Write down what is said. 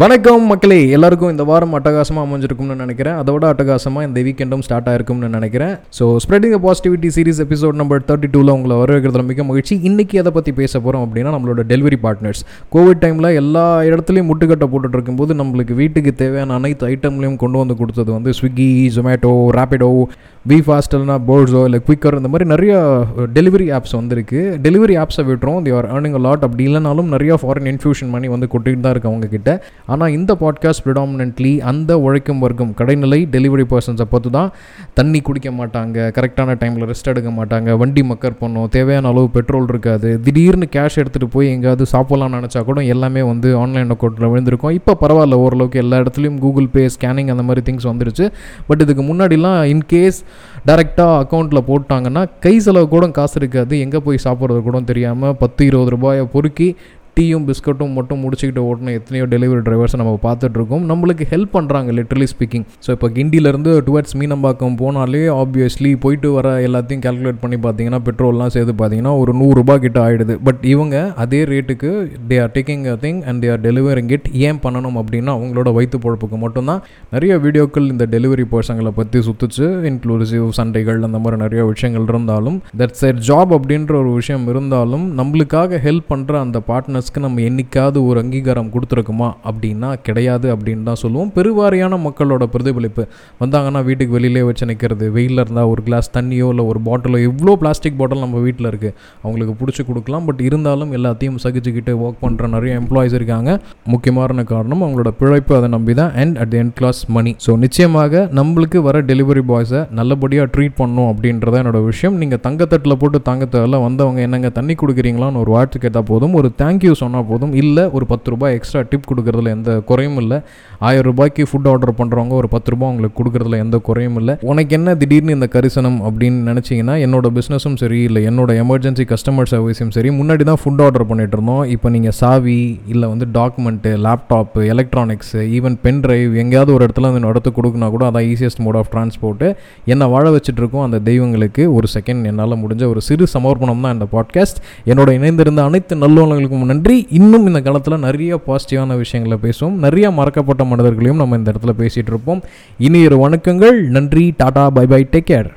வணக்கம் மக்களே எல்லாருக்கும் இந்த வாரம் அட்டகாசமாக அமைஞ்சிருக்கும்னு நினைக்கிறேன். அதோட அட்டகாசமாக இந்த வீக்கெண்டும் ஸ்டார்ட் ஆயிருக்கும்னு நினைக்கிறேன். So spreading positivity series episode number thirty டூவில் உங்களை வரவேற்கிறதுல மிக மகிழ்ச்சி. இன்றைக்கி எதை பற்றி பேச போகிறோம் அப்படின்னா நம்மளோட டெலிவரி பார்ட்னர்ஸ் கோவிட் டைமில் எல்லா இடத்துலையும் முட்டுக்கட்டை போட்டுட்டு இருக்கும்போது நம்மளுக்கு வீட்டுக்கு தேவையான அனைத்து ஐட்டம்லையும் கொண்டு வந்து கொடுத்தது வந்து ஸ்விக்கி ஜொமேட்டோ ரேப்பிடோ பி ஃபாஸ்டல்னா போர்ட்ஸோ இல்லை குவிக்கர் இந்த மாதிரி நிறைய டெலிவரி ஆப்ஸ் வந்திருக்கு. டெலிவரி ஆப்ஸை விட்டுரும் தி ஆர் ஏர்னிங் லாட் அப்படி இல்லைனாலும் நிறையா ஃபாரின் இன்ஃபியூஷன் மணி வந்து கொட்டிட்டு தான் இருக்கு அவங்கக்கிட்ட ஆனால் இந்த பாட்காஸ்ட் ப்ரிடாமினன்ட்லி அந்த உழைக்கும் வர்க்கம் கடைநிலை டெலிவரி பர்சன்ஸை பார்த்து தான் தண்ணி குடிக்க மாட்டாங்க. கரெக்டான டைமில் ரெஸ்ட் எடுக்க மாட்டாங்க. வண்டி மக்கர் பண்ணும். தேவையான அளவு பெட்ரோல் இருக்காது. திடீர்னு கேஷ் எடுத்துகிட்டு போய் எங்கேயாவது சாப்பிட்லாம்னு நினச்சா கூட எல்லாமே வந்து ஆன்லைன் அக்கௌண்ட்டில் விழுந்திருக்கும். இப்போ பரவாயில்ல ஓரளவுக்கு எல்லா இடத்துலையும் கூகுள் பே ஸ்கேனிங் அந்த மாதிரி திங்ஸ் வந்துருச்சு. பட் இதுக்கு முன்னாடிலாம் இன்கேஸ் டேரெக்டாக அக்கௌண்ட்டில் போட்டாங்கன்னா கை செலவு கூட காசு இருக்காது. எங்கே போய் சாப்பிட்றது கூட தெரியாமல் பத்து இருபது ரூபாயை பொறுக்கி டீயும் பிஸ்கட்டும் மட்டும் முடிச்சுக்கிட்டு ஓட்டின எத்தனையோ டெலிவரி டிரைவர்ஸை நம்ம பார்த்துட்ருக்கோம். நம்மளுக்கு ஹெல்ப் பண்ணுறாங்க லிட்ரலி ஸ்பீக்கிங் ஸோ இப்போ கிண்டிலேருந்து டுவர்ட்ஸ் மீனம்பாக்கம் போனாலே ஆப்வியஸ்லி போயிட்டு வர எல்லாத்தையும் கால்குலேட் பண்ணி பார்த்தீங்கன்னா பெட்ரோல்லாம் சேர்த்து பார்த்தீங்கன்னா ஒரு நூறுரூபா கிட்ட ஆகிடுது பட் இவங்க அதே ரேட்டுக்கு they are taking a thing and they are delivering it ஏன் பண்ணணும் அப்படின்னா அவங்களோட வயிற்று பொழப்புக்கு மட்டும்தான். நிறைய வீடியோக்கள் இந்த டெலிவரி பர்சங்களை பற்றி சுற்றுச்சு இன்க்ளூசிவ் சண்டைகள் அந்த மாதிரி நிறைய விஷயங்கள் இருந்தாலும் தட்ஸ் ஏர் ஜாப் அப்படின்ற ஒரு விஷயம் இருந்தாலும் நம்மளுக்காக ஹெல்ப் பண்ணுற அந்த பார்ட்னர் பார்ட்னர்ஸ்க்கு நம்ம என்றைக்காவது ஒரு அங்கீகாரம் கொடுத்துருக்குமா? அப்படின்னா கிடையாது அப்படின்னு தான் சொல்லுவோம். பெருவாரியான மக்களோட பிரதிபலிப்பு. வந்தாங்கன்னா வீட்டுக்கு வெளியிலே வச்சு நிற்கிறது வெயிலில் இருந்தால் ஒரு கிளாஸ் தண்ணியோ இல்லை ஒரு பாட்டிலோ எவ்வளோ பிளாஸ்டிக் பாட்டில் நம்ம வீட்டில் இருக்குது அவங்களுக்கு பிடிச்சி கொடுக்கலாம். பட் இருந்தாலும் எல்லாத்தையும் சகிச்சுக்கிட்டு ஒர்க் பண்ணுற நிறைய எம்ப்ளாயிஸ் இருக்காங்க. முக்கியமான காரணம் அவங்களோட பிழைப்பு அதை நம்பி தான் and at the end class money so நிச்சயமாக நம்மளுக்கு வர டெலிவரி பாய்ஸை நல்லபடியாக ட்ரீட் பண்ணணும் அப்படின்றத என்னோட விஷயம். நீங்கள் தங்கத்தட்டில் போட்டு தங்கத்தில் வந்தவங்க என்னங்க தண்ணி கொடுக்குறீங்களான்னு ஒரு வாட்ச் கேட்டால் போதும். ஒரு தேங்க்யூ சொன்னால் போதும். இல்லை ஒரு பத்து ரூபாய் எக்ஸ்ட்ரா டிப் கொடுக்குறதுல எந்த குறையும் இல்லை. ஆயிரம் ரூபாய்க்கு ஃபுட் ஆர்டர் பண்ணுறவங்க ஒரு பத்து ரூபாய் உங்களுக்கு கொடுக்குறதுல எந்த குறையும் இல்லை. உனக்கு என்ன திடீர்னு இந்த கரிசனம் அப்படின்னு நினச்சிங்கன்னா என்னோட பிஸ்னஸும் சரி இல்லை என்னோட எமர்ஜென்சி கஸ்டமர் சர்வீஸும் சரி முன்னாடி தான் ஃபுட் ஆர்டர் பண்ணிட்டு இருந்தோம். இப்போ நீங்கள் சாவி இல்லை வந்து document laptop electronics even pen drive எங்கேயாவது ஒரு இடத்துல அந்த இடத்துக்கு கொடுக்குனா கூட அதான் ஈஸியஸ்ட் மோட் ஆஃப் டிரான்ஸ்போர்ட்டு என்னை வாழ வச்சுட்டு இருக்கோம். அந்த தெய்வங்களுக்கு ஒரு செகண்ட் என்னால் முடிஞ்ச ஒரு சிறு சமர்ப்பணம் தான் இந்த பாட்காஸ்ட் என்னோட இணைந்திருந்த அனைத்து நல்லவங்களுக்கும் நன்றி. நன்றி. இன்னும் இந்த காலத்தில் நிறைய பாசிட்டிவான விஷயங்களை பேசுவோம். நிறைய மறக்கப்பட்ட மனிதர்களையும் நம்ம இந்த இடத்துல பேசிகிட்டு இருப்போம். இனி இரு வணக்கங்கள். நன்றி. Tata. Bye bye. Take care